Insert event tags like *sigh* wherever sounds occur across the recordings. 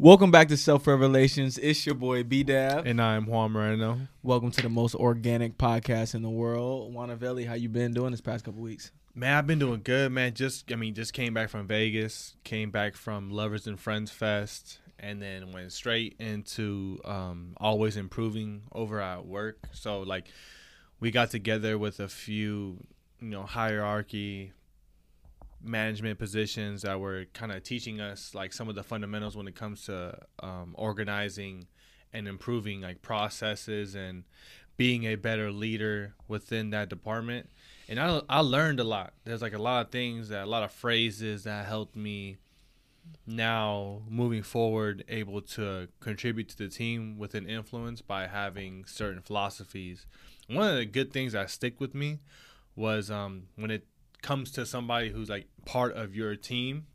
Welcome back to Self Revelations. It's your boy B Dab, And I'm Juan Moreno. Welcome to the most organic podcast in the world. Juan Avelli, how you been doing this past couple weeks? Man, I've been doing good, man. Just I mean, just came back from Vegas, came back from Lovers and Friends Fest, and then went straight into um, always improving over at work. So like we got together with a few, you know, hierarchy management positions that were kind of teaching us like some of the fundamentals when it comes to um, organizing and improving like processes and being a better leader within that department. And I, I learned a lot. There's like a lot of things that a lot of phrases that helped me now moving forward able to contribute to the team with an influence by having certain philosophies. One of the good things that stick with me was um, when it comes to somebody who's like part of your team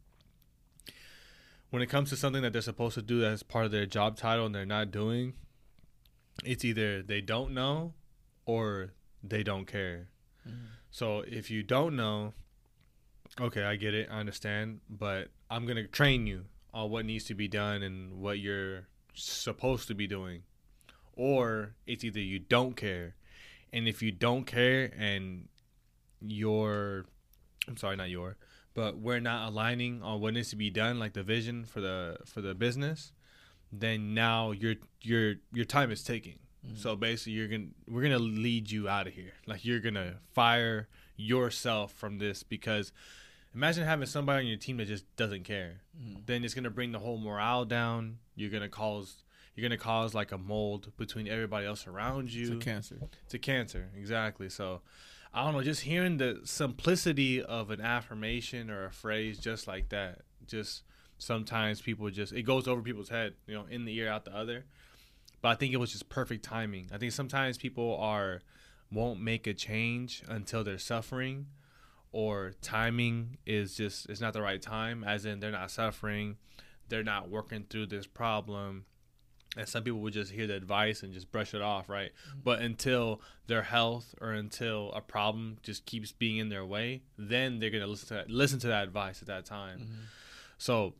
when it comes to something that they're supposed to do as part of their job title and they're not doing it's either they don't know or they don't care mm-hmm. so if you don't know okay i get it i understand but i'm going to train you on what needs to be done and what you're supposed to be doing or it's either you don't care and if you don't care and you're I'm sorry, not your, but we're not aligning on what needs to be done, like the vision for the for the business, then now your your your time is taking. Mm-hmm. So basically, you're gonna we're gonna lead you out of here. Like you're gonna fire yourself from this because imagine having somebody on your team that just doesn't care. Mm-hmm. Then it's gonna bring the whole morale down. You're gonna cause you're gonna cause like a mold between everybody else around you. It's a cancer. It's a cancer, exactly. So I don't know, just hearing the simplicity of an affirmation or a phrase just like that, just sometimes people just it goes over people's head, you know, in the ear out the other. But I think it was just perfect timing. I think sometimes people are won't make a change until they're suffering or timing is just it's not the right time as in they're not suffering, they're not working through this problem and some people would just hear the advice and just brush it off right? But until their health or until a problem just keeps being in their way then they're gonna listen to that, listen to that advice at that time. Mm-hmm. so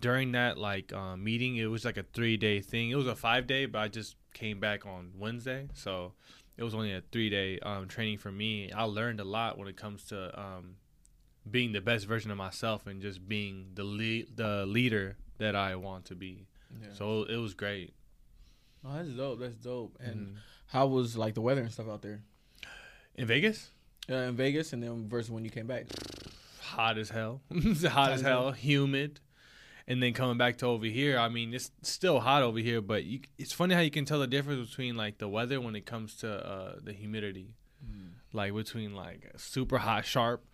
during that like uh, meeting it was like a three day thing. It was a five day but i just came back on wednesday. So it was only a three day um, training for me. I learned a lot when it comes to um, being the best version of myself and just being the lead the leader that i want to be yeah. So it was great. Oh, that's dope. That's dope. And mm-hmm. how was like the weather and stuff out there? In Vegas? Yeah, in Vegas, and then versus when you came back. Hot as hell. *laughs* hot, hot as hell. hell. Humid. And then coming back to over here, I mean, it's still hot over here, but you, it's funny how you can tell the difference between like the weather when it comes to uh, the humidity, mm. like between like super hot, sharp,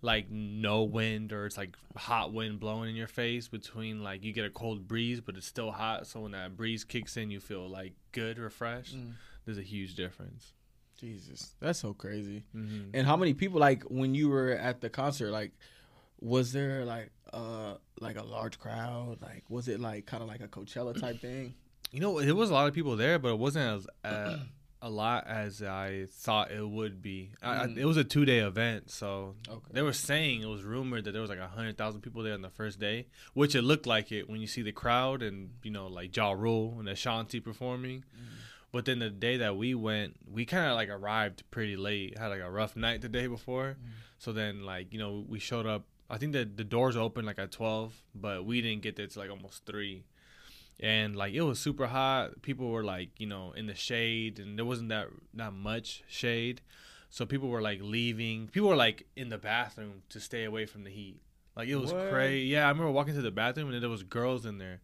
like no wind or it's like hot wind blowing in your face between like you get a cold breeze but it's still hot. So when that breeze kicks in you feel like good refreshed. Mm. there's a huge difference. Jesus. That's so crazy. Mm-hmm. and how many people like when you were at the concert like was there like uh like a large crowd? Like was it like kind of like a coachella type thing? You know there was a lot of people there but it wasn't as uh, *clears throat* a lot as I thought it would be. Mm. I, it was a two day event, so okay. they were saying it was rumored that there was like a hundred thousand people there on the first day, which it looked like it when you see the crowd and you know like Ja Rule and Ashanti performing. Mm. But then the day that we went, we kind of like arrived pretty late. Had like a rough night the day before, mm. so then like you know we showed up. I think that the doors opened like at twelve, but we didn't get there till like almost three and like it was super hot. People were like, you know, in the shade, and there wasn't that not much shade, so people were like leaving. People were like in the bathroom to stay away from the heat. Like it was crazy. Yeah, I remember walking to the bathroom and there was girls in there,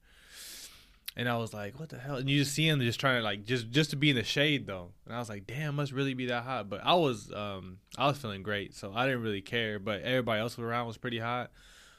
and I was like, what the hell? And you just see them just trying to like just just to be in the shade though, and I was like, damn, must really be that hot. But I was um I was feeling great, so I didn't really care. But everybody else around was pretty hot.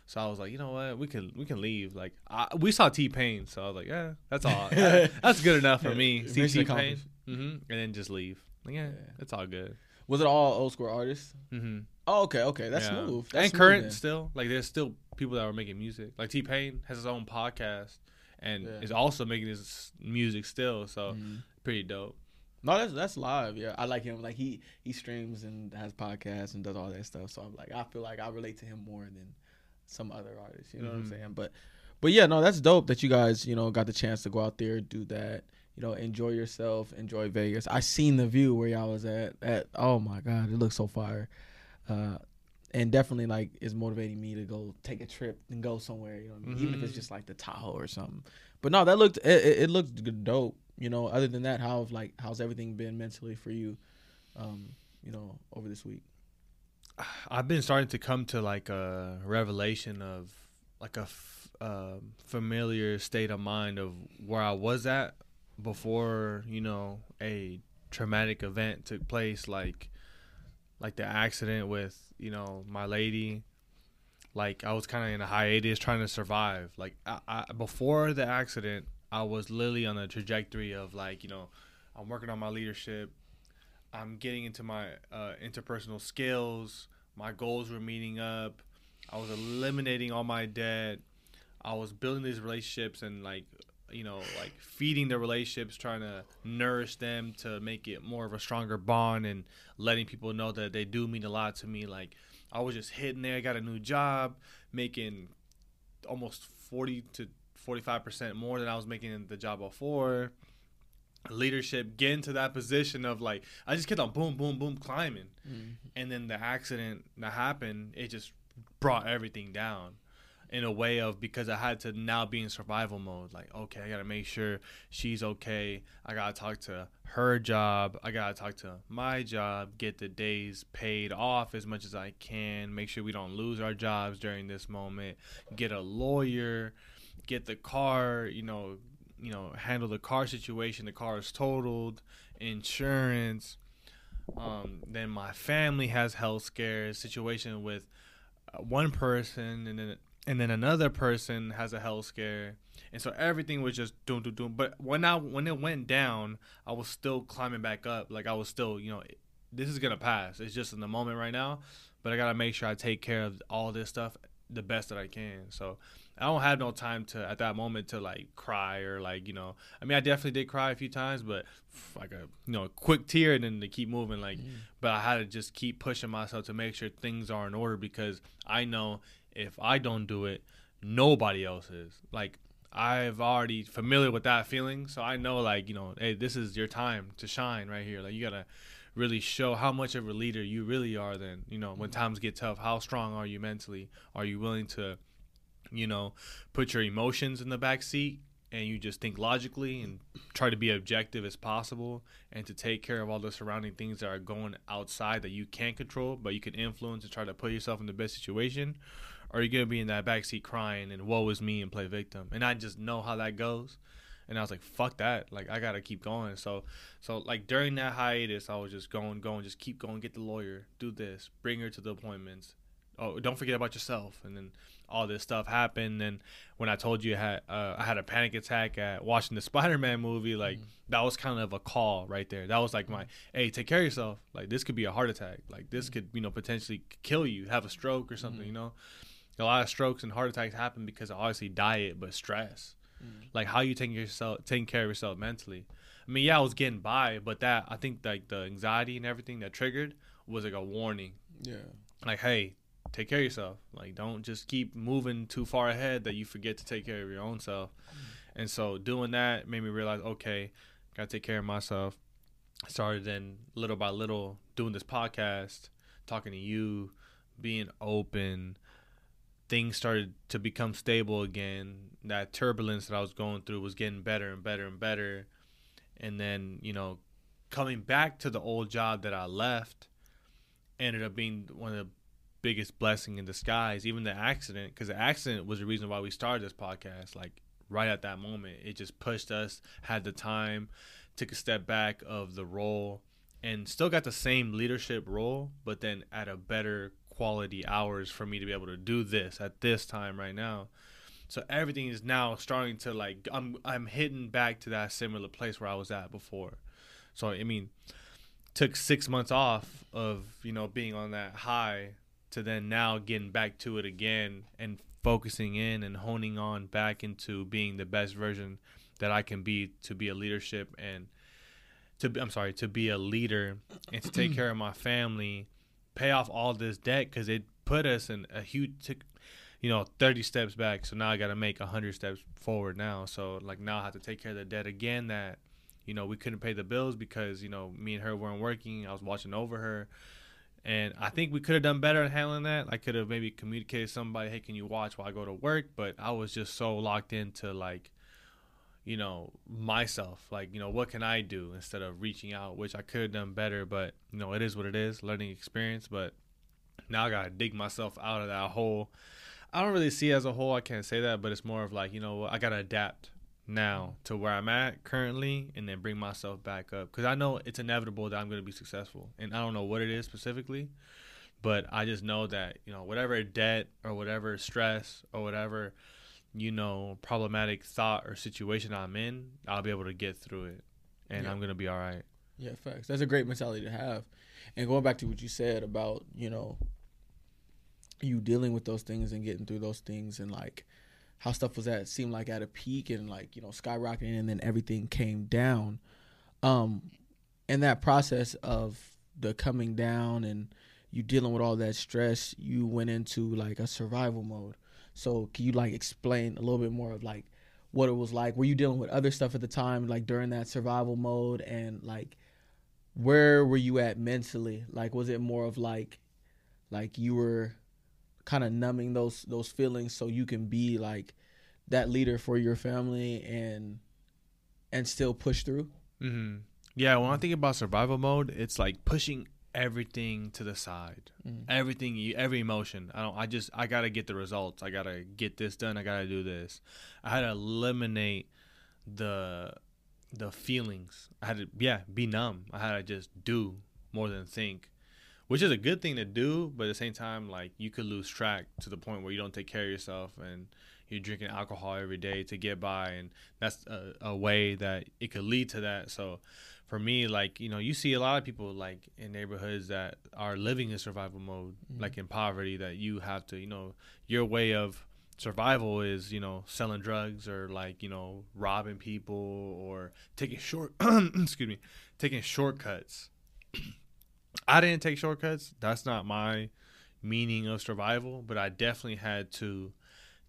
So I was like, you know what, we can we can leave. Like I, we saw T Pain, so I was like, yeah, that's all. *laughs* that's good enough for me. *laughs* See T Pain, mm-hmm, and then just leave. Like, yeah, yeah, it's all good. Was it all old school artists? Mm-hmm. Oh, okay, okay, that's yeah. smooth. That's and smooth, current still. Like there's still people that are making music. Like T Pain has his own podcast and yeah. is also making his music still. So mm-hmm. pretty dope. No, that's that's live. Yeah, I like him. Like he he streams and has podcasts and does all that stuff. So I'm like, I feel like I relate to him more than some other artists. You know mm-hmm. what I'm mm-hmm. saying? But but yeah, no, that's dope that you guys, you know, got the chance to go out there do that. You know, enjoy yourself, enjoy Vegas. I seen the view where y'all was at. At oh my god, it looks so fire. Uh, and definitely like is motivating me to go take a trip and go somewhere. You know, mm-hmm. even if it's mm-hmm. just like the Tahoe or something. But no, that looked it, it looked dope. You know, other than that, how like how's everything been mentally for you? Um, you know, over this week. I've been starting to come to like a revelation of like a f- uh, familiar state of mind of where I was at before you know a traumatic event took place, like like the accident with you know my lady. Like I was kind of in a hiatus trying to survive. Like I, I, before the accident, I was literally on a trajectory of like you know I'm working on my leadership I'm getting into my uh, interpersonal skills. My goals were meeting up. I was eliminating all my debt. I was building these relationships and like you know like feeding the relationships trying to nourish them to make it more of a stronger bond and letting people know that they do mean a lot to me like i was just hitting there I got a new job making almost 40 to 45% more than i was making in the job before leadership, get into that position of like I just kept on boom, boom, boom climbing, mm-hmm. and then the accident that happened, it just brought everything down in a way of because I had to now be in survival mode. Like, okay, I gotta make sure she's okay. I gotta talk to her job. I gotta talk to my job. Get the days paid off as much as I can. Make sure we don't lose our jobs during this moment. Get a lawyer. Get the car. You know, you know handle the car situation. The car is totaled, insurance. Um, then my family has health scares. Situation with uh, one person, and then and then another person has a health scare, and so everything was just doom doom doom. But when I when it went down, I was still climbing back up. Like I was still, you know, this is gonna pass. It's just in the moment right now, but I gotta make sure I take care of all this stuff the best that I can. So I don't have no time to at that moment to like cry or like you know. I mean, I definitely did cry a few times, but like a you know a quick tear and then to keep moving. Like, mm. but I had to just keep pushing myself to make sure things are in order because I know if I don't do it, nobody else is. Like, I've already familiar with that feeling, so I know like you know, hey, this is your time to shine right here. Like, you gotta really show how much of a leader you really are. Then you know, when mm. times get tough, how strong are you mentally? Are you willing to you know, put your emotions in the back seat and you just think logically and try to be objective as possible and to take care of all the surrounding things that are going outside that you can't control but you can influence and try to put yourself in the best situation or you're gonna be in that backseat crying and woe is me and play victim. And i just know how that goes. And i was like fuck that. Like i gotta keep going. So so like during that hiatus i was just going going just keep going get the lawyer do this bring her to the appointments oh don't forget about yourself. And then all this stuff happened. And when i told you I had uh, i had a panic attack at watching the *laughs* spider-man movie like mm-hmm. that was kind of a call right there. That was like my hey take care of yourself. Like this could be a heart attack. Like this mm-hmm. could you know potentially kill you have a stroke or something mm-hmm. you know? A lot of strokes and heart attacks happen because of obviously diet but stress. Mm. like how you taking yourself taking care of yourself mentally. I mean yeah i was getting by but that i think like the anxiety and everything that triggered was like a warning. Yeah. Like hey take care of yourself. Like don't just keep moving too far ahead that you forget to take care of your own self. And so doing that made me realize, okay, gotta take care of myself. I started then little by little doing this podcast, talking to you, being open. Things started to become stable again. That turbulence that I was going through was getting better and better and better. And then, you know, coming back to the old job that I left ended up being one of the biggest blessing in disguise. Even the accident, because the accident was the reason why we started this podcast. Like right at that moment, it just pushed us. Had the time, took a step back of the role, and still got the same leadership role, but then at a better quality hours for me to be able to do this at this time right now. So everything is now starting to like I'm I'm hitting back to that similar place where I was at before. So I mean, took six months off of you know being on that high to then now getting back to it again and focusing in and honing on back into being the best version that I can be to be a leadership and to be, I'm sorry to be a leader and to take *clears throat* care of my family, pay off all this debt because it put us in a huge, you you know, 30 steps back. So now I got to make 100 steps forward now. So like now I have to take care of the debt again that, you know, we couldn't pay the bills because, you know, me and her weren't working. I was watching over her. And I think we could have done better at handling that. I could have maybe communicated somebody, hey, can you watch while I go to work? But I was just so locked into like, you know, myself. Like, you know, what can I do instead of reaching out, which I could have done better. But, you know, it is what it is, learning experience. But now I got to dig myself out of that hole I don't really see as a whole. I can't say that, but it's more of like you know I gotta adapt now to where I'm at currently, and then bring myself back up because I know it's inevitable that I'm gonna be successful, and I don't know what it is specifically, but I just know that you know whatever debt or whatever stress or whatever you know problematic thought or situation I'm in, I'll be able to get through it, and yeah. I'm gonna be all right. Yeah, facts. That's a great mentality to have. And going back to what you said about you know you dealing with those things and getting through those things and like how stuff was at seemed like at a peak and like you know skyrocketing and then everything came down. Um in that process of the coming down and you dealing with all that stress you went into like a survival mode. So can you like explain a little bit more of like what it was like? Were you dealing with other stuff at the time like during that survival mode? And like where were you at mentally? Like was it more of like like you were kind of numbing those those feelings so you can be like that leader for your family and and still push through. Mm-hmm. Yeah, when I think about survival mode, it's like pushing everything to the side, mm-hmm. everything, every emotion. I don't. I just I gotta get the results. I gotta get this done. I gotta do this. I had to eliminate the the feelings. I had to yeah be numb. I had to just do more than think which is a good thing to do, but at the same time, like you could lose track to the point where you don't take care of yourself and you're drinking alcohol every day to get by, and that's a, a way that it could lead to that. So, for me, like you know, you see a lot of people like in neighborhoods that are living in survival mode, mm-hmm. like in poverty, that you have to, you know, your way of survival is you know selling drugs or like you know robbing people or taking short *coughs* excuse me taking shortcuts I didn't take shortcuts. That's not my meaning of survival, but I definitely had to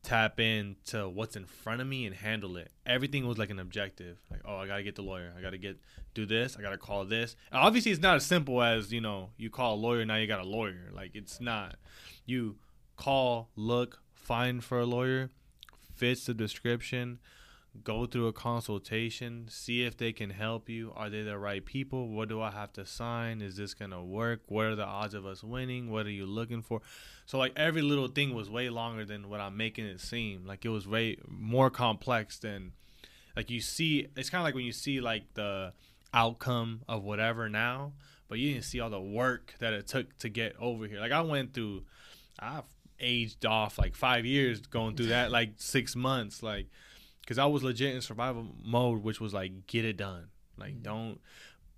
tap into what's in front of me and handle it. Everything was like an objective. Like, oh, I gotta get the lawyer. I gotta get do this. I gotta call this. And obviously, it's not as simple as you know you call a lawyer now you got a lawyer. Like it's not. You call, look, find for a lawyer, fits the description, go through a consultation, see if they can help you. Are they the right people? What do I have to sign? Is this going to work? What are the odds of us winning? What are you looking for? So like every little thing was way longer than what I'm making it seem. Like it was way more complex than like you see it's kind of like when you see like the outcome of whatever now, but you didn't see all the work that it took to get over here. Like I went through I've aged off like 5 years going through that like 6 months like because I was legit in survival mode, which was like get it done. Like mm-hmm. don't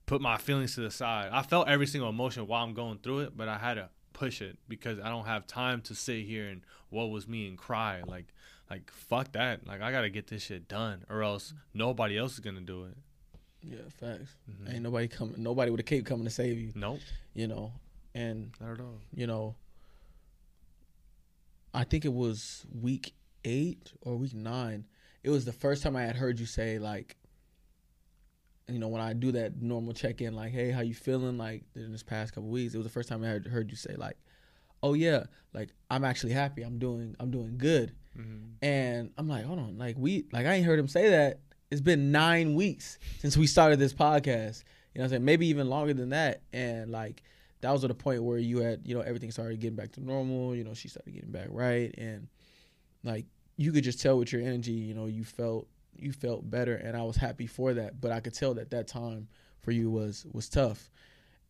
put my feelings to the side. I felt every single emotion while I'm going through it, but I had to push it because I don't have time to sit here and what was me and cry. Like like fuck that. Like I gotta get this shit done, or else nobody else is gonna do it. Yeah, facts. Mm-hmm. Ain't nobody coming. Nobody with a cape coming to save you. Nope. You know, and not at all. You know, I think it was week eight or week nine it was the first time I had heard you say like, you know, when I do that normal check in, like, hey, how you feeling? Like in this past couple weeks, it was the first time I heard, heard you say like, oh yeah, like I'm actually happy. I'm doing I'm doing good. Mm-hmm. And I'm like, hold on, like we like I ain't heard him say that. It's been nine weeks since we started this podcast. You know I'm saying? Maybe even longer than that. And like that was at a point where you had, you know, everything started getting back to normal. You know, she started getting back right. And like you could just tell with your energy, you know, you felt you felt better, and I was happy for that. But I could tell that that time for you was was tough,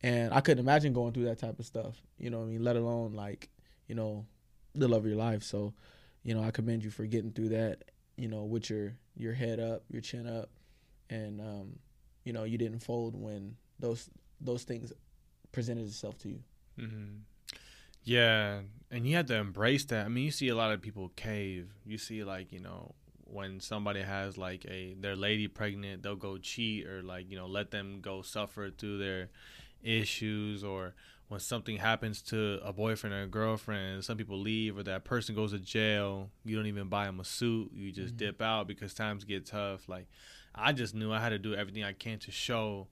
and I couldn't imagine going through that type of stuff. You know, I mean, let alone like you know the love of your life. So, you know, I commend you for getting through that. You know, with your your head up, your chin up, and um, you know, you didn't fold when those those things presented itself to you. Mm-hmm. Yeah, and you have to embrace that. I mean, you see a lot of people cave. You see like, you know, when somebody has like a their lady pregnant, they'll go cheat or like, you know, let them go suffer through their issues or when something happens to a boyfriend or a girlfriend, some people leave or that person goes to jail, you don't even buy them a suit. You just mm-hmm. dip out because times get tough. Like, I just knew I had to do everything I can to show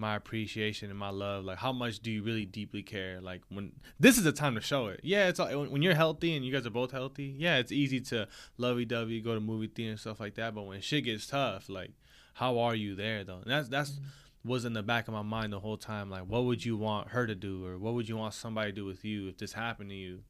my appreciation and my love. Like, how much do you really deeply care? Like, when this is the time to show it. Yeah, it's all, when you're healthy and you guys are both healthy. Yeah, it's easy to lovey dovey, go to movie theater and stuff like that. But when shit gets tough, like, how are you there though? And that's that's. Mm-hmm was in the back of my mind the whole time. Like, what would you want her to do, or what would you want somebody to do with you if this happened to you?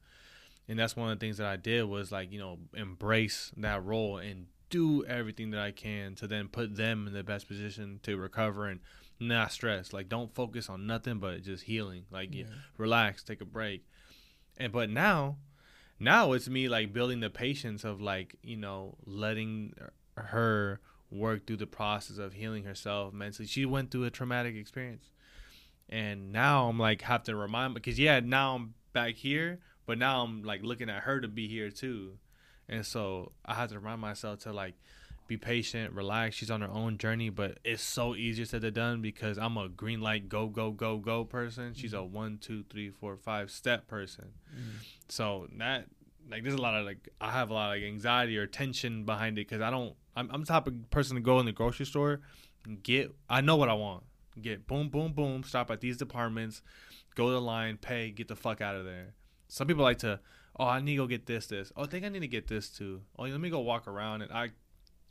And that's one of the things that I did was like, you know, embrace that role and do everything that I can to then put them in the best position to recover and not stress. Like, don't focus on nothing but just healing. Like, yeah. relax, take a break. And but now, now it's me like building the patience of like, you know, letting her work through the process of healing herself mentally. She went through a traumatic experience. And now I'm like have to remind because yeah, now I'm back here, but now I'm like looking at her to be here too. And so I have to remind myself to like be patient, relax. She's on her own journey, but it's so easier said than done because I'm a green light, go, go, go, go person. She's a mm-hmm. one, two, three, four, five step person. Mm-hmm. So that like there's a lot of like I have a lot of like anxiety or tension behind it because I don't I'm, I'm the type of person to go in the grocery store and get I know what I want. Get boom, boom, boom, stop at these departments, go to the line, pay, get the fuck out of there. Some people like to, oh, I need to go get this, this. Oh, I think I need to get this too. Oh, let me go walk around and I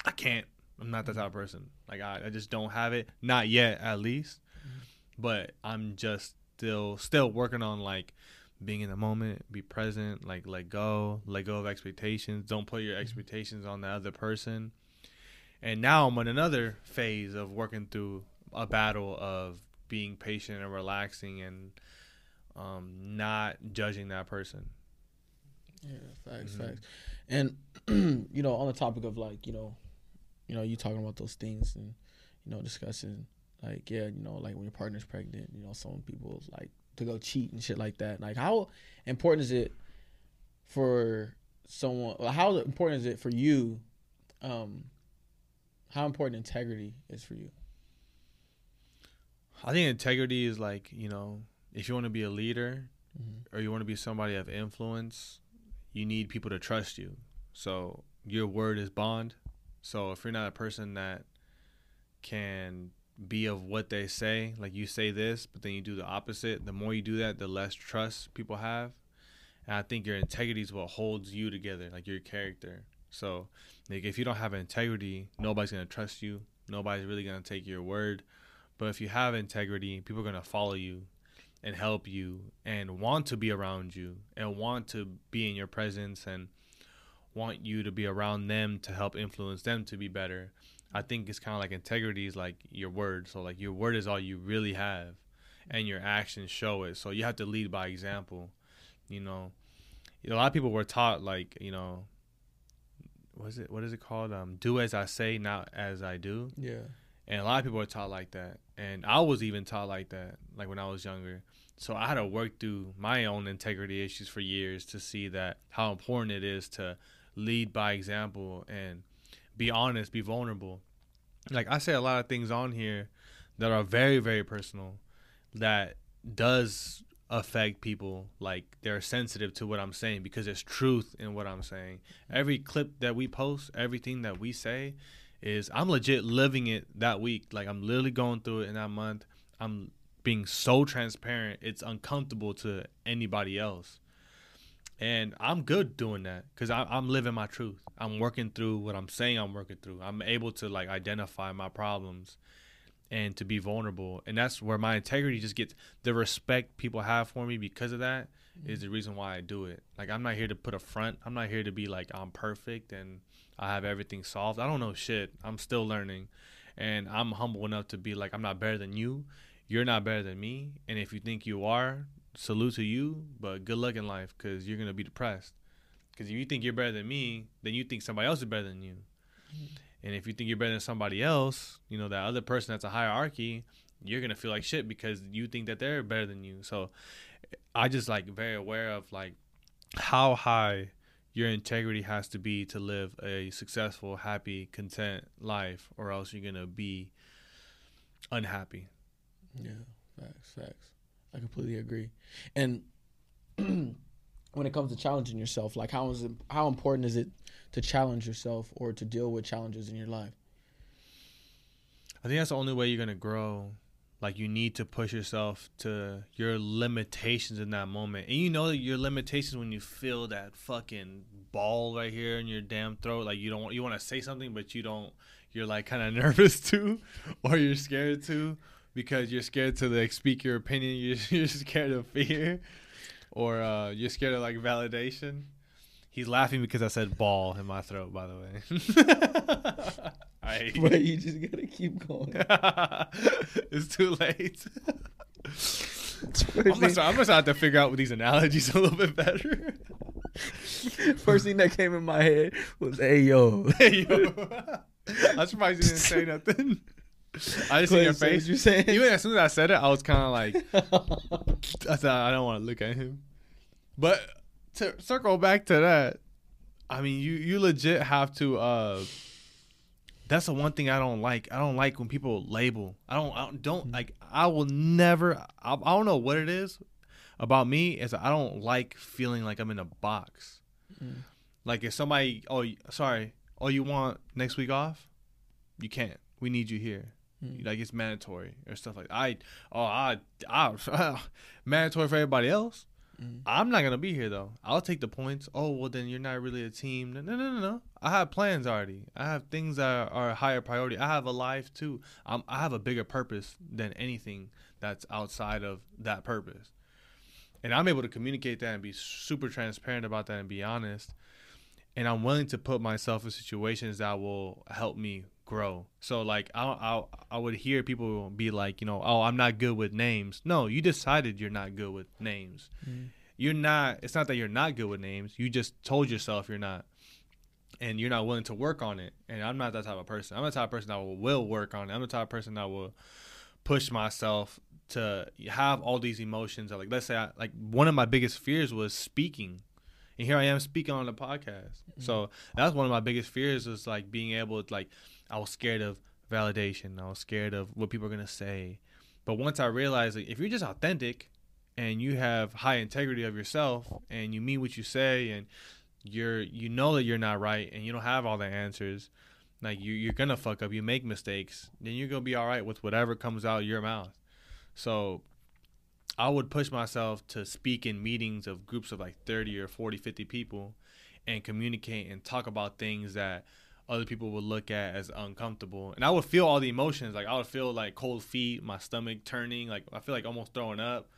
I can't. I'm not that type of person. Like I, I just don't have it. Not yet at least. Mm-hmm. But I'm just still still working on like being in the moment, be present, like let go, let go of expectations. Don't put your mm-hmm. expectations on the other person and now I'm in another phase of working through a battle of being patient and relaxing and um, not judging that person. Yeah, facts, mm-hmm. facts. And *clears throat* you know, on the topic of like, you know, you know, you talking about those things and you know, discussing like, yeah, you know, like when your partner's pregnant, you know, some people like to go cheat and shit like that. Like, how important is it for someone? How important is it for you? Um, how important integrity is for you? I think integrity is like, you know, if you want to be a leader mm-hmm. or you want to be somebody of influence, you need people to trust you. So your word is bond. So if you're not a person that can be of what they say, like you say this, but then you do the opposite, the more you do that, the less trust people have. And I think your integrity is what holds you together, like your character. So, like, if you don't have integrity, nobody's gonna trust you. Nobody's really gonna take your word. But if you have integrity, people are gonna follow you and help you and want to be around you and want to be in your presence and want you to be around them to help influence them to be better. I think it's kind of like integrity is like your word. So like your word is all you really have and your actions show it. So you have to lead by example. You know, a lot of people were taught like, you know, what is it? What is it called? Um, do as I say, not as I do. Yeah. And a lot of people are taught like that, and I was even taught like that, like when I was younger. So I had to work through my own integrity issues for years to see that how important it is to lead by example and be honest, be vulnerable. Like I say a lot of things on here that are very, very personal that does affect people like they're sensitive to what I'm saying because there's truth in what I'm saying. Every clip that we post, everything that we say is I'm legit living it that week. Like I'm literally going through it in that month. I'm being so transparent. It's uncomfortable to anybody else. And I'm good doing that because I'm living my truth. I'm working through what I'm saying I'm working through. I'm able to like identify my problems and to be vulnerable. And that's where my integrity just gets the respect people have for me because of that mm-hmm. is the reason why I do it. Like I'm not here to put a front. I'm not here to be like I'm perfect and I have everything solved. I don't know shit. I'm still learning. And I'm humble enough to be like I'm not better than you. You're not better than me. And if you think you are, salute to you, but good luck in life cuz you're going to be depressed. Cuz if you think you're better than me, then you think somebody else is better than you. Mm-hmm. And if you think you're better than somebody else, you know, that other person that's a hierarchy, you're gonna feel like shit because you think that they're better than you. So I just like very aware of like how high your integrity has to be to live a successful, happy, content life, or else you're gonna be unhappy. Yeah, facts, facts. I completely agree. And *clears throat* when it comes to challenging yourself, like how is it, how important is it to challenge yourself or to deal with challenges in your life? I think that's the only way you're gonna grow. Like you need to push yourself to your limitations in that moment, and you know your limitations when you feel that fucking ball right here in your damn throat. Like you don't you want to say something, but you don't. You're like kind of *laughs* nervous too, or you're scared to, because you're scared to like speak your opinion. *laughs* You're, you're scared of fear, or uh, you're scared of like validation. He's laughing because I said ball in my throat. By the way. *laughs* I, but you just gotta keep going. *laughs* it's too late. I'm gonna, I'm gonna have to figure out with these analogies a little bit better. First thing that came in my head was, "Hey yo, hey yo." I'm surprised you didn't say nothing. I just see your face. You're saying? Even as soon as I said it, I was kind of like, *laughs* I said, I don't want to look at him. But to circle back to that, I mean, you you legit have to. uh that's the one thing I don't like. I don't like when people label. I don't. I don't mm-hmm. like. I will never. I, I, don't know what it is about me. Is I don't like feeling like I'm in a box. Mm. Like if somebody, oh, sorry, oh, you want next week off? You can't. We need you here. Mm. Like it's mandatory or stuff like that. I. Oh, I. I. *laughs* mandatory for everybody else. Mm. I'm not gonna be here though. I'll take the points. Oh well, then you're not really a team. No, no, no, no. no. I have plans already. I have things that are, are higher priority. I have a life too. I'm, I have a bigger purpose than anything that's outside of that purpose. And I'm able to communicate that and be super transparent about that and be honest. And I'm willing to put myself in situations that will help me grow. So like I I I would hear people be like, you know, oh, I'm not good with names. No, you decided you're not good with names. Mm. You're not. It's not that you're not good with names. You just told yourself you're not, and you're not willing to work on it. And I'm not that type of person. I'm the type of person that will, will work on it. I'm the type of person that will push myself to have all these emotions. Like let's say, I, like one of my biggest fears was speaking and here I am speaking on the podcast. Mm-hmm. So that's one of my biggest fears is like being able to like I was scared of validation. I was scared of what people are gonna say. But once I realized like, if you're just authentic and you have high integrity of yourself and you mean what you say and you're you know that you're not right and you don't have all the answers, like you you're gonna fuck up, you make mistakes, then you're gonna be all right with whatever comes out of your mouth. So I would push myself to speak in meetings of groups of like 30 or 40, 50 people and communicate and talk about things that other people would look at as uncomfortable. And I would feel all the emotions. Like I would feel like cold feet, my stomach turning, like I feel like almost throwing up.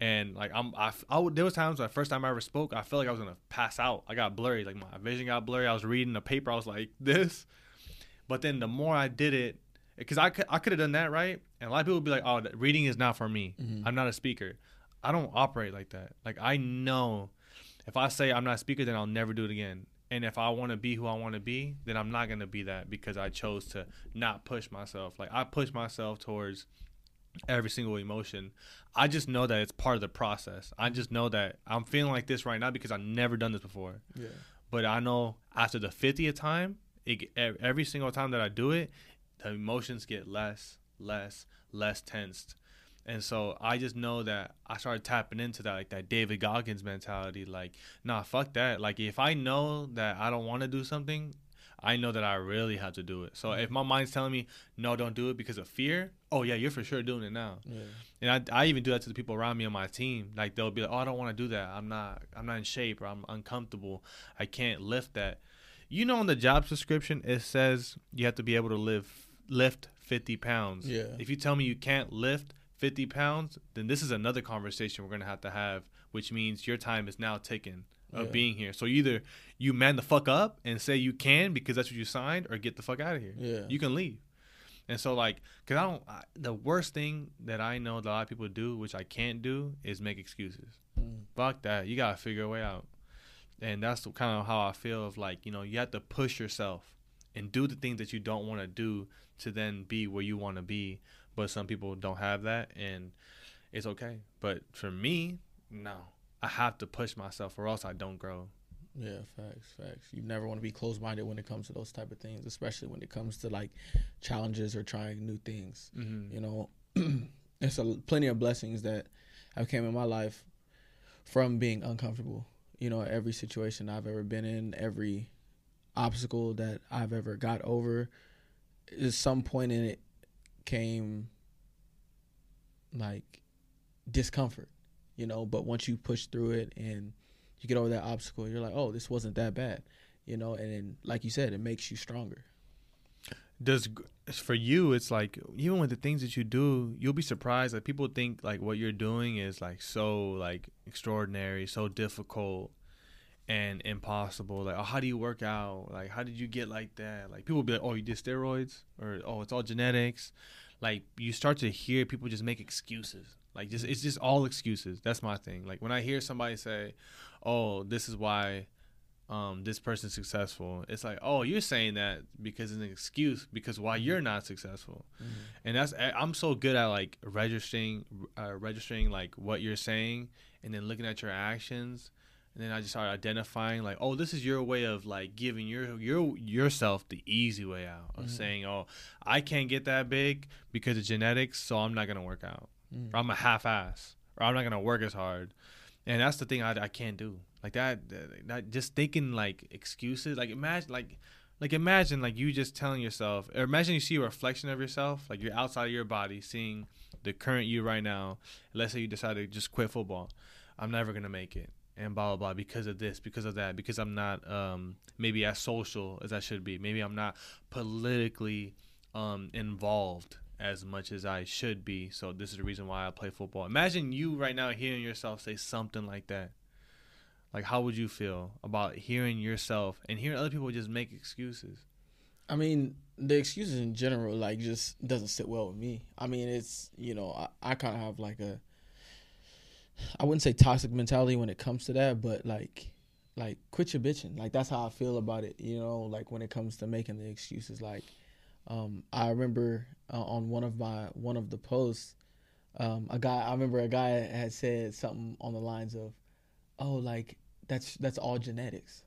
And like I'm, I, I would, there was times the first time I ever spoke, I felt like I was gonna pass out. I got blurry, like my vision got blurry. I was reading a paper, I was like this. But then the more I did it, because I could, I could have done that right, and a lot of people would be like, "Oh, reading is not for me. Mm-hmm. I'm not a speaker." I don't operate like that. Like I know, if I say I'm not a speaker, then I'll never do it again. And if I want to be who I want to be, then I'm not going to be that because I chose to not push myself. Like I push myself towards every single emotion. I just know that it's part of the process. I just know that I'm feeling like this right now because I've never done this before. Yeah. But I know after the 50th time, it, every single time that I do it, the emotions get less, less, less tensed. And so I just know that I started tapping into that, like that David Goggins mentality. Like, nah, fuck that. Like, if I know that I don't want to do something, I know that I really have to do it. So if my mind's telling me, no, don't do it because of fear, oh, yeah, you're for sure doing it now. Yeah. And I, I even do that to the people around me on my team. Like, they'll be like, oh, I don't want to do that. I'm not, I'm not in shape or I'm uncomfortable. I can't lift that. You know, in the job description, it says you have to be able to live, lift 50 pounds. Yeah. If you tell me you can't lift 50 pounds, then this is another conversation we're going to have to have, which means your time is now taken of yeah. being here. So either you man the fuck up and say you can because that's what you signed, or get the fuck out of here. Yeah. You can leave. And so, like, because I don't, I, the worst thing that I know that a lot of people do, which I can't do, is make excuses. Mm. Fuck that. You got to figure a way out. And that's kind of how I feel of like, you know, you have to push yourself and do the things that you don't want to do to then be where you want to be but some people don't have that and it's okay. But for me no. I have to push myself or else i don't grow. Yeah facts facts. You never want to be closed-minded when it comes to those type of things especially when it comes to like challenges or trying new things. Mm-hmm. you know *clears throat* there's a, plenty of blessings that have came in my life from being uncomfortable. You know, every situation I've ever been in, every obstacle that I've ever got over, is some point in it came like discomfort, you know. But once you push through it and you get over that obstacle, you're like, oh, this wasn't that bad, you know. And then, like you said, it makes you stronger. Does for you, it's like even with the things that you do, you'll be surprised that people think like what you're doing is like so like extraordinary, so difficult and impossible. Like, oh, how do you work out? Like, how did you get like that? Like, people be like, oh, you did steroids, or oh, it's all genetics. Like, you start to hear people just make excuses. Like, just it's just all excuses. That's my thing. Like, when I hear somebody say, oh, this is why um, this person's successful. It's like, oh, you're saying that because it's an excuse because why you're not successful, mm-hmm. and that's I'm so good at like registering, uh, registering like what you're saying, and then looking at your actions, and then I just started identifying like, oh, this is your way of like giving your your yourself the easy way out of mm-hmm. saying, oh, I can't get that big because of genetics, so I'm not gonna work out, mm-hmm. or I'm a half ass, or I'm not gonna work as hard, and that's the thing I, I can't do. Like that, that just thinking like excuses like imagine like like imagine like you just telling yourself or imagine you see a reflection of yourself like you're outside of your body seeing the current you right now. Let's say you decide to just quit football. I'm never gonna make it and blah blah blah because of this because of that because i'm not um maybe as social as i should be. Maybe i'm not politically um involved as much as i should be. So this is the reason why i play football. Imagine you right now hearing yourself say something like that. Like how would you feel about hearing yourself and hearing other people just make excuses? I mean the excuses in general like just doesn't sit well with me. I mean it's you know i, I kind of have like a i wouldn't say toxic mentality when it comes to that but like like quit your bitching like that's how i feel about it you know like when it comes to making the excuses like um, i remember uh, on one of my one of the posts um, a guy i remember a guy had said something on the lines of oh, like that's that's all genetics.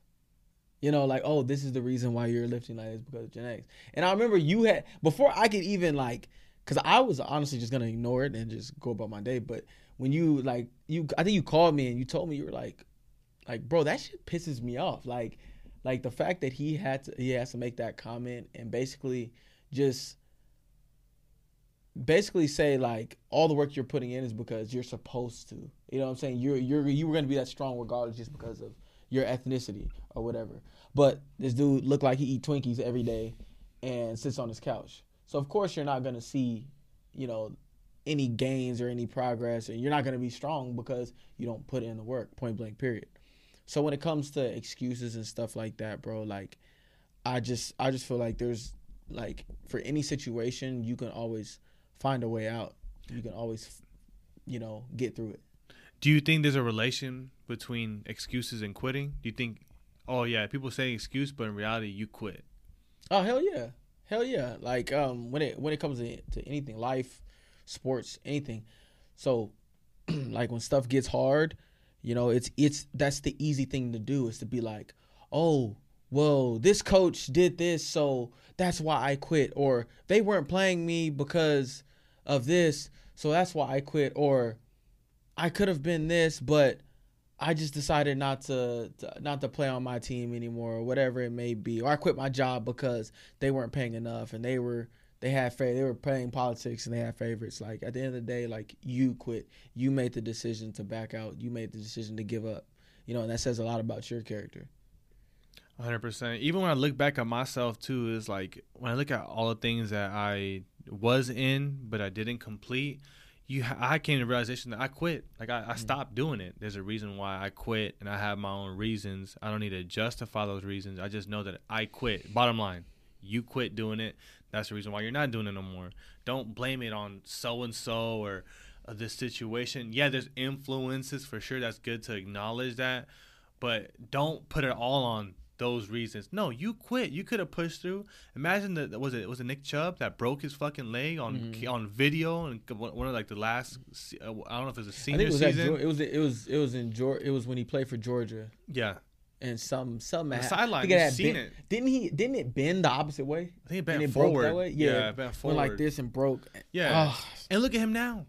You know, like, oh, this is the reason why you're lifting like this because of genetics. And I remember you had before I could even like, because I was honestly just gonna ignore it and just go about my day. But when you like you, I think you called me and you told me you were like, like, bro, that shit pisses me off. Like, like the fact that he had to he has to make that comment and basically just basically say like all the work you're putting in is because you're supposed to. You know what I'm saying? You're you're you were gonna be that strong regardless just because of your ethnicity or whatever. But this dude looked like he eat Twinkies every day and sits on his couch. So of course you're not gonna see, you know, any gains or any progress and you're not gonna be strong because you don't put in the work, point blank period. So when it comes to excuses and stuff like that, bro, like I just I just feel like there's like for any situation you can always find a way out. You can always, you know, get through it. Do you think there's a relation between excuses and quitting? Do you think, oh yeah, people say excuse, but in reality, you quit? Oh hell yeah, hell yeah! Like um, when it when it comes to, to anything, life, sports, anything. So, *clears throat* like when stuff gets hard, you know, it's it's that's the easy thing to do is to be like, oh, well, this coach did this, so that's why I quit, or they weren't playing me because of this, so that's why I quit. Or I could have been this, but I just decided not to, to, not to play on my team anymore, or whatever it may be. Or I quit my job because they weren't paying enough, and they were they had they were playing politics and they had favorites. Like at the end of the day, like you quit, you made the decision to back out, you made the decision to give up. You know, and that says a lot about your character. 100%. Even when I look back at myself too is like when I look at all the things that I was in but I didn't complete, you I came to realization that I quit. Like I, I mm-hmm. stopped doing it. There's a reason why I quit, and I have my own reasons. I don't need to justify those reasons. I just know that I quit. Bottom line, you quit doing it. That's the reason why you're not doing it no more. Don't blame it on so and so or uh, this situation. Yeah, there's influences for sure. That's good to acknowledge that, but don't put it all on those reasons. No, you quit. You could have pushed through. Imagine that was it was it Nick Chubb that broke his fucking leg on mm-hmm. on video and one of like the last. Uh, I don't know if it was a senior it was season. it was it was it was in Georgia. It was when he played for Georgia. Yeah. And some some the sideline. Seen bent, it? Didn't he? Didn't it bend the opposite way? I think it bent it forward. That way. Yeah, yeah bent forward. Went like this and broke. Yeah. Oh. And look at him now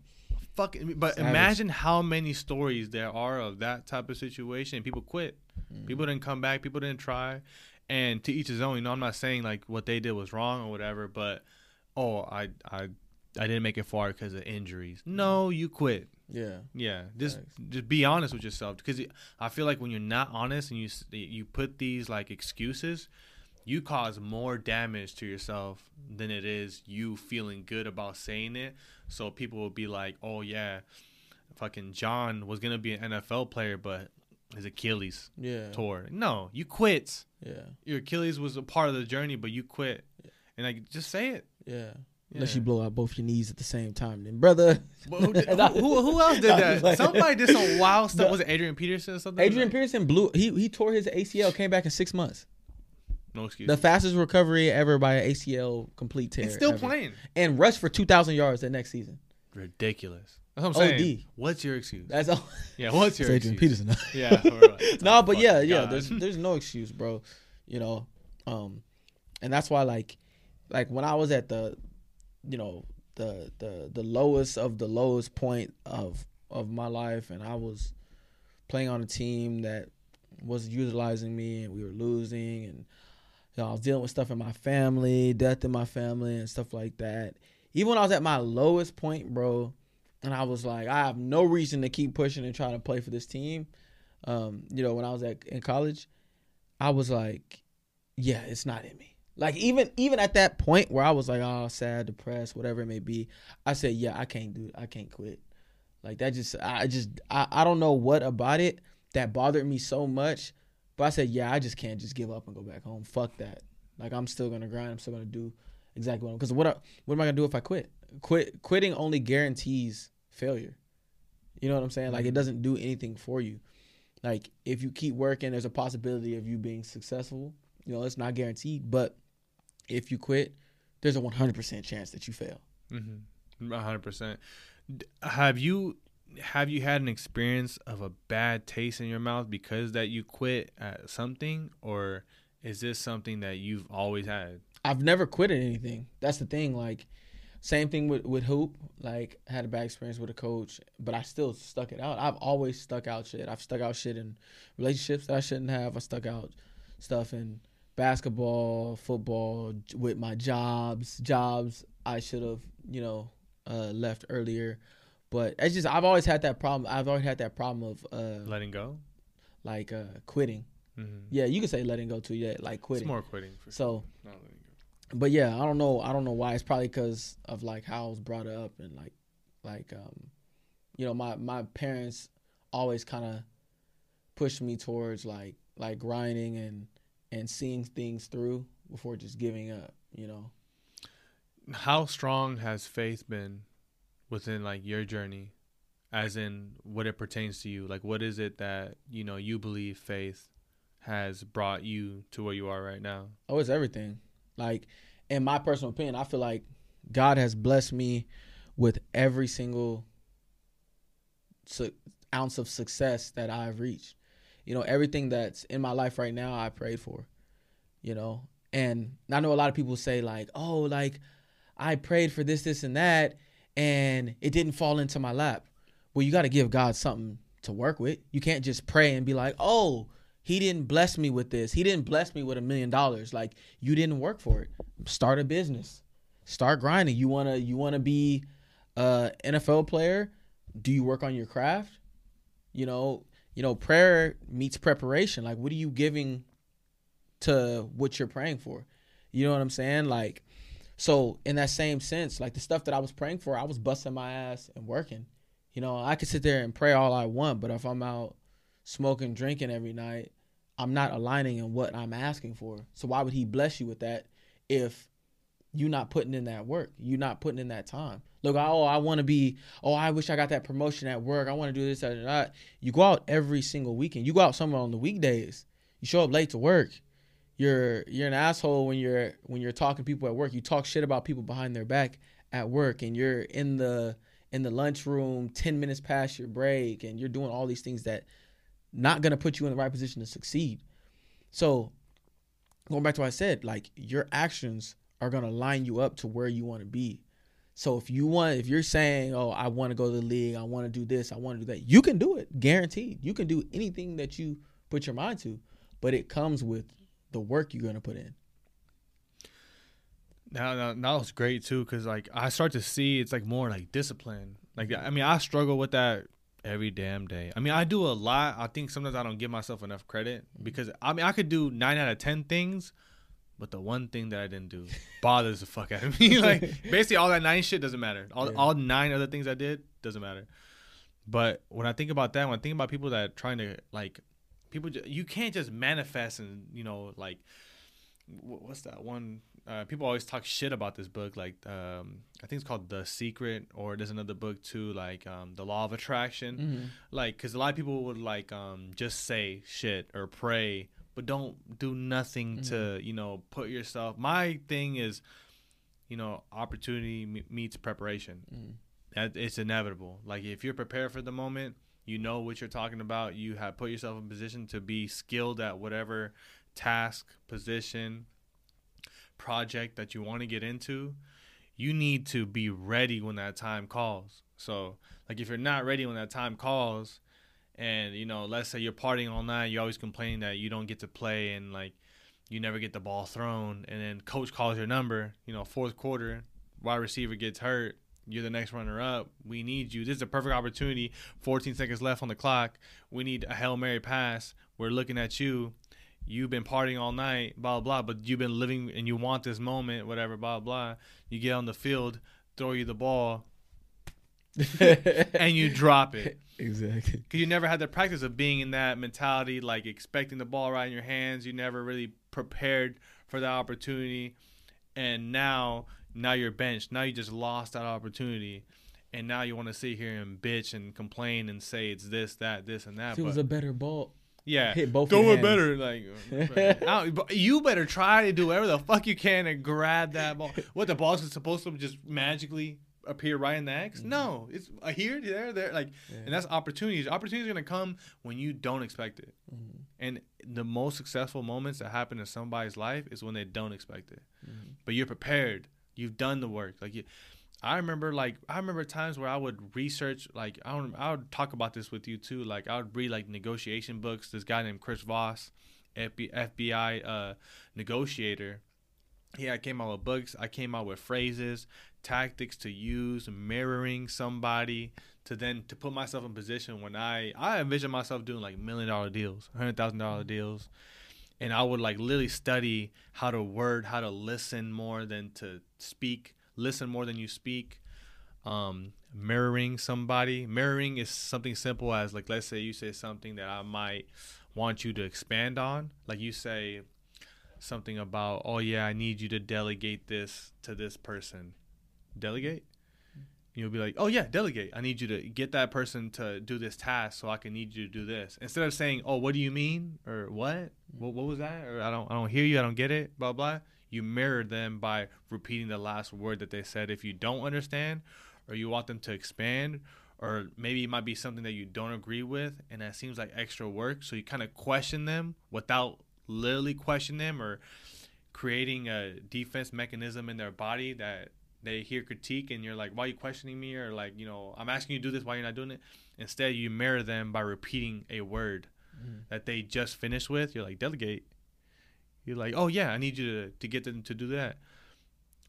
fucking. But Savage. imagine how many stories there are of that type of situation. People quit. Mm. People didn't come back. People didn't try. And to each his own. You know, I'm not saying like what they did was wrong or whatever. But oh, I I I didn't make it far because of injuries. No, you quit. Yeah. Yeah, just Facts. just be honest with yourself because I feel like when you're not honest and you you put these like excuses, you cause more damage to yourself than it is you feeling good about saying it. So people will be like, "Oh yeah, fucking John was gonna be an NFL player, but his Achilles Yeah. tore." No, you quit. Yeah. Your Achilles was a part of the journey, but you quit. And like, just say it. Yeah. Unless Yeah. you blow out both your knees at the same time, then brother. Well, who, did- *laughs* who, who, who else did that? like- Somebody did some wild *laughs* stuff. Was it Adrian Peterson or something? Adrian Like- Peterson blew. He he tore his ACL, came back in six months. No excuse. The fastest recovery ever by an ACL complete tear. He's still ever. playing. and rushed for two thousand yards the next season. Ridiculous. That's what I'm saying. OD. What's your excuse? That's all. yeah, what's your It's Adrian excuse? Peterson. Yeah. *laughs* right. *laughs* no, but yeah, Fucking yeah. God. There's *laughs* there's no excuse, bro. You know, um, and that's why like, like when I was at the, you know, the the the lowest of the lowest point of of my life, and I was playing on a team that was utilizing me, and we were losing, and you know, I was dealing with stuff in my family, death in my family, and stuff like that. Even when I was at my lowest point, bro, and I was like, I have no reason to keep pushing and trying to play for this team. Um, you know, when I was at in college, I was like, yeah, it's not in me. Like even even at that point where I was like, oh, sad, depressed, whatever it may be, I said, yeah, I can't do, it. I can't quit. Like that just, I just, I, I don't know what about it that bothered me so much, but I said, yeah, I just can't just give up and go back home. Fuck that. Like I'm still gonna grind. I'm still gonna do exactly what. I'm. Because what, I- what am I gonna do if I quit? Quit, quitting only guarantees failure. You know what I'm saying? Like it doesn't do anything for you. Like if you keep working, there's a possibility of you being successful. You know, it's not guaranteed, but if you quit, there's a 100% chance that you fail. Mm-hmm. hundred percent. Have you have you had an experience of a bad taste in your mouth because that you quit at something, or is this something that you've always had? I've never quit at anything. That's the thing. Like, same thing with with hoop. Like, had a bad experience with a coach, but I still stuck it out. I've always stuck out shit. I've stuck out shit in relationships that I shouldn't have. I stuck out stuff in basketball, football, with my jobs, jobs I should have, you know, uh, left earlier. But it's just I've always had that problem. I've always had that problem of uh, Letting go. like uh, quitting. Mm-hmm. Yeah, you could say letting go too. Yeah, like It's quitting. more quitting. For So not letting go. But yeah, I don't know. I don't know why. It's probably because of like how I was brought up and like, like um, you know, my my parents always kind of pushed me towards like like grinding and and seeing things through before just giving up. You know. How strong has faith been within like your journey, as in what it pertains to you? Like, what is it that you know you believe faith has brought you to where you are right now? Oh, it's everything. Like, in my personal opinion, I feel like God has blessed me with every single su- ounce of success that I've reached. You know, everything that's in my life right now, I prayed for. You know, and I know a lot of people say like, "Oh, like I prayed for this, this, and that, and it didn't fall into my lap." Well, you got to give God something to work with. You can't just pray and be like, "Oh, he didn't bless me with this. He didn't bless me with a million dollars. Like you didn't work for it. Start a business. Start grinding. You wanna you wanna be uh, a NFL player? Do you work on your craft? You know, you know, prayer meets preparation. Like what are you giving to what you're praying for? You know what I'm saying? Like so in that same sense, like the stuff that I was praying for, I was busting my ass and working. You know, I could sit there and pray all I want, but if I'm out smoking, drinking every night, I'm not aligning in what I'm asking for. So why would he bless you with that if you're not putting in that work? You're not putting in that time. Look, oh, I want to be, oh, I wish I got that promotion at work. I want to do this, that, and that. You go out every single weekend. You go out somewhere on the weekdays. You show up late to work. You're you're an asshole when you're when you're talking to people at work. You talk shit about people behind their back at work, and you're in the in the lunchroom ten minutes past your break, and you're doing all these things that not gonna put you in the right position to succeed. So going back to what I said, like your actions are gonna line you up to where you want to be. So if you want, if you're saying, "Oh, I want to go to the league, I want to do this, I want to do that," you can do it, guaranteed. You can do anything that you put your mind to, but it comes with the work you're gonna put in. Now, now, now it's great too, because like I start to see it's like more like discipline. Like I mean, I struggle with that every damn day. I mean, I do a lot. I think sometimes I don't give myself enough credit mm-hmm. because I mean, I could do nine out of ten things, but the one thing that I didn't do *laughs* bothers the fuck out of me. *laughs* like *laughs* basically, all that nine shit doesn't matter. All yeah. all nine other things I did doesn't matter. But when I think about that, when I think about people that are trying to like people, you can't just manifest and you know like what's that one uh, people always talk shit about this book. Like, um, I think it's called The Secret, or there's another book too, like um, The Law of Attraction. Mm-hmm. Like, because a lot of people would like um, just say shit or pray, but don't do nothing mm-hmm. to you know put yourself. My thing is, you know, opportunity meets preparation. Mm-hmm. It's inevitable. Like, if you're prepared for the moment, you know what you're talking about. You have put yourself in position to be skilled at whatever task, position, project that you want to get into, you need to be ready when that time calls. So, like if you're not ready when that time calls, and you know, let's say you're partying all night, you're always complaining that you don't get to play and like you never get the ball thrown, and then coach calls your number, you know, fourth quarter, wide receiver gets hurt, you're the next runner up. We need you. This is a perfect opportunity. 14 seconds left on the clock. We need a Hail Mary pass. We're looking at you you've been partying all night, blah, blah, but you've been living and you want this moment, whatever, blah, blah. You get on the field, throw you the ball, *laughs* and you drop it. Exactly. Because you never had the practice of being in that mentality, like expecting the ball right in your hands. You never really prepared for that opportunity. And now, now you're benched. Now you just lost that opportunity. And now you want to sit here and bitch and complain and say it's this, that, this, and that. It was a better ball, yeah, hit both. Go it better. Like *laughs* you better try to do whatever the fuck you can and grab that ball. What the ball is supposed to just magically appear right in the X? Mm-hmm. No, it's here, there, there. Like, yeah. and that's opportunities. Opportunities are gonna come when you don't expect it. Mm-hmm. And the most successful moments that happen in somebody's life is when they don't expect it. Mm-hmm. But you're prepared. You've done the work. Like you, I remember like I remember times where I would research like I don't I would talk about this with you too. Like I would read like negotiation books. This guy named Chris Voss, FBI uh, negotiator. Yeah, I came out with books. I came out with phrases, tactics to use, mirroring somebody to then to put myself in position when I I envision myself doing like million dollar deals, hundred thousand dollar deals, and I would like literally study how to word, how to listen more than to speak listen more than you speak. Um, mirroring somebody. Mirroring is something simple as like let's say you say something that I might want you to expand on. Like you say something about, oh yeah, I need you to delegate this to this person. Delegate? You'll be like, oh yeah, delegate. I need you to get that person to do this task, so I can need you to do this. Instead of saying, oh, what do you mean, or what, what, what was that, or I don't, I don't hear you, I don't get it, blah blah you mirror them by repeating the last word that they said. If you don't understand or you want them to expand, or maybe it might be something that you don't agree with and that seems like extra work, so you kind of question them without literally question them or creating a defense mechanism in their body that they hear critique and you're like, why are you questioning me? Or like, you know, I'm asking you to do this, why you're not doing it? Instead, you mirror them by repeating a word mm-hmm. that they just finished with. You're like, delegate. You're like, oh yeah, I need you to, to get them to do that.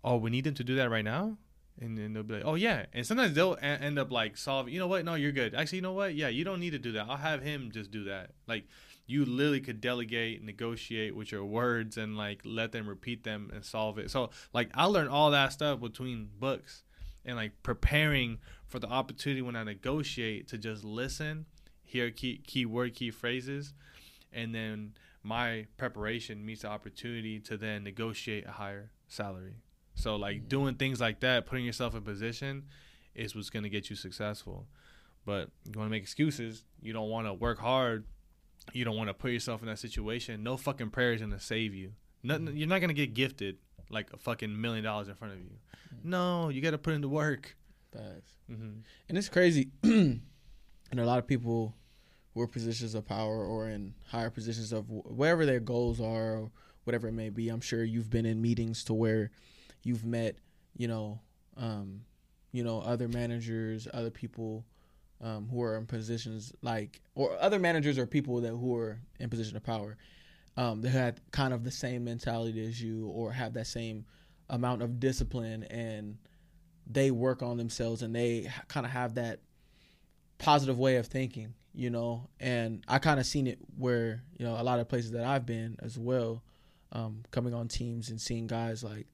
Oh, we need them to do that right now, and then they'll be like, oh yeah. And sometimes they'll a- end up like solving. You know what? No, you're good. Actually, you know what? Yeah, you don't need to do that. I'll have him just do that. Like you literally could delegate, negotiate with your words, and like let them repeat them and solve it. So like I learned all that stuff between books and like preparing for the opportunity when I negotiate to just listen, hear key key word, key phrases, and then my preparation meets the opportunity to then negotiate a higher salary. So like mm-hmm. doing things like that, putting yourself in position is what's gonna get you successful. But you wanna make excuses, you don't wanna work hard, you don't wanna put yourself in that situation, no fucking prayer is gonna save you. Nothing mm-hmm. you're not gonna get gifted like a fucking million dollars in front of you. Mm-hmm. No, you gotta put in the work. Mm-hmm. And it's crazy. *clears throat* and a lot of people who are positions of power or in higher positions of wherever their goals are, or whatever it may be. I'm sure you've been in meetings to where you've met, you know, um, you know other managers, other people um, who are in positions like or other managers or people that who are in position of power um, that had kind of the same mentality as you or have that same amount of discipline and they work on themselves and they kind of have that positive way of thinking, you know. And I kind of seen it where you know a lot of places that I've been as well, um, coming on teams and seeing guys like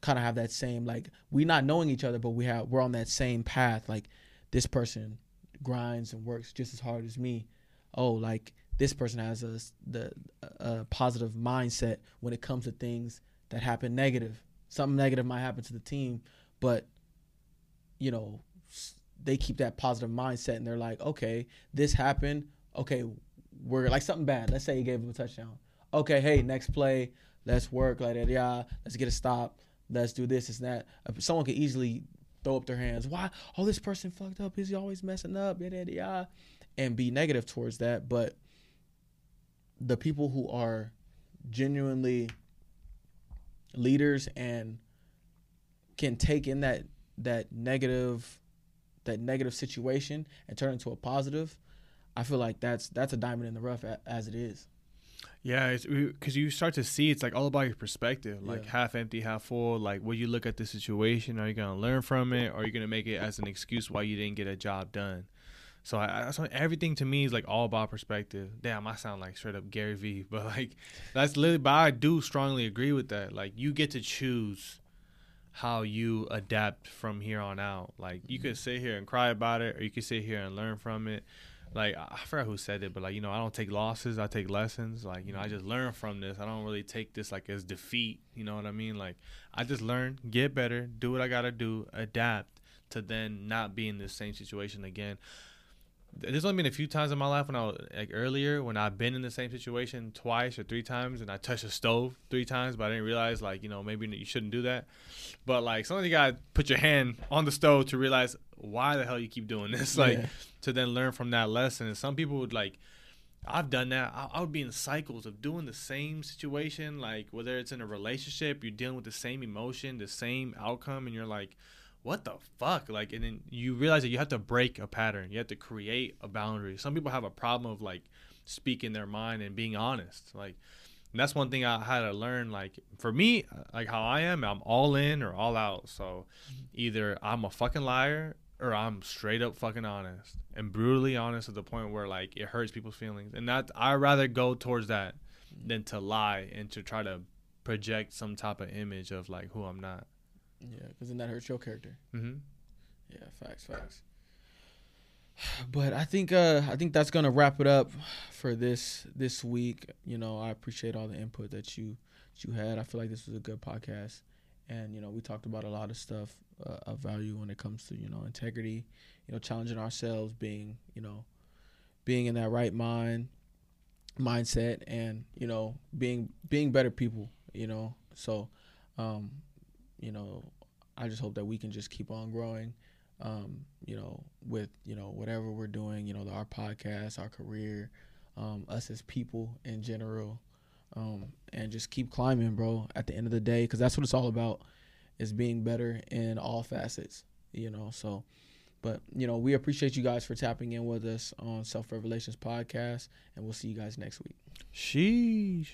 kind of have that same like we not knowing each other, but we have we're on that same path. Like this person grinds and works just as hard as me. Oh, like this person has a the a positive mindset when it comes to things that happen negative. Something negative might happen to the team, but you know they keep that positive mindset and they're like, okay, this happened. Okay, we're like something bad. Let's say he gave him a touchdown. Okay, hey, next play, let's work like that. Yeah, let's get a stop. Let's do this, and that. Uh, someone could easily throw up their hands. Why? Oh, this person fucked up. Is he always messing up? Yeah, yeah, yeah, and be negative towards that. But the people who are genuinely leaders and can take in that that negative that negative situation and turn it into a positive, I feel like that's that's a diamond in the rough as it is. Yeah, because you start to see it's like all about your perspective, like yeah. half empty, half full. Like, will you look at the situation? Are you gonna learn from it, or are you gonna make it as an excuse why you didn't get a job done? So I, I everything to me is like all about perspective. Damn, I sound like straight up Gary Vee, *laughs* but like that's literally. But I do strongly agree with that. Like you get to choose how you adapt from here on out. Like you could mm-hmm. sit here and cry about it, or you could sit here and learn from it. Like I forgot who said it, but like you know, I don't take losses, I take lessons. Like you know, I just learn from this. I don't really take this like as defeat. You know what I mean? Like I just learn, get better, do what I gotta do, adapt to then not be in the same situation again there's only been a few times in my life when I was like earlier when I've been in the same situation twice or three times and I touched a stove three times, but I didn't realize like you know maybe you shouldn't do that. But like sometimes you gotta put your hand on the stove to realize why the hell you keep doing this, *laughs* like yeah. to then learn from that lesson. And some people would like. I've done that. I, I would be in cycles of doing the same situation, like whether it's in a relationship, you're dealing with the same emotion, the same outcome, and you're like, what the fuck? Like and then you realize that you have to break a pattern. You have to create a boundary. Some people have a problem of like speaking their mind and being honest. Like that's one thing i had to learn like for me like how i am i'm all in or all out. So mm-hmm. either i'm a fucking liar or i'm straight up fucking honest and brutally honest to the point where like it hurts people's feelings. And that i rather go towards that mm-hmm. than to lie and to try to project some type of image of like who i'm not yeah, because then that hurts your character. Mm-hmm. Yeah, facts, facts. *sighs* But I think uh, I think that's gonna wrap it up for this this week. You know, I appreciate all the input that you that you had. I feel like this was a good podcast, and you know, we talked about a lot of stuff uh, of value when it comes to you know integrity, you know, challenging ourselves, being you know, being in that right mind mindset, and you know, being being better people. You know, so um, you know, I just hope that we can just keep on growing. Um, you know, with you know whatever we're doing, you know, our podcast, our career, um, us as people in general, um, and just keep climbing, bro. At the end of the day, because that's what it's all about, is being better in all facets. You know, so. But you know, we appreciate you guys for tapping in with us on Self Revelations podcast, and we'll see you guys next week. Sheesh.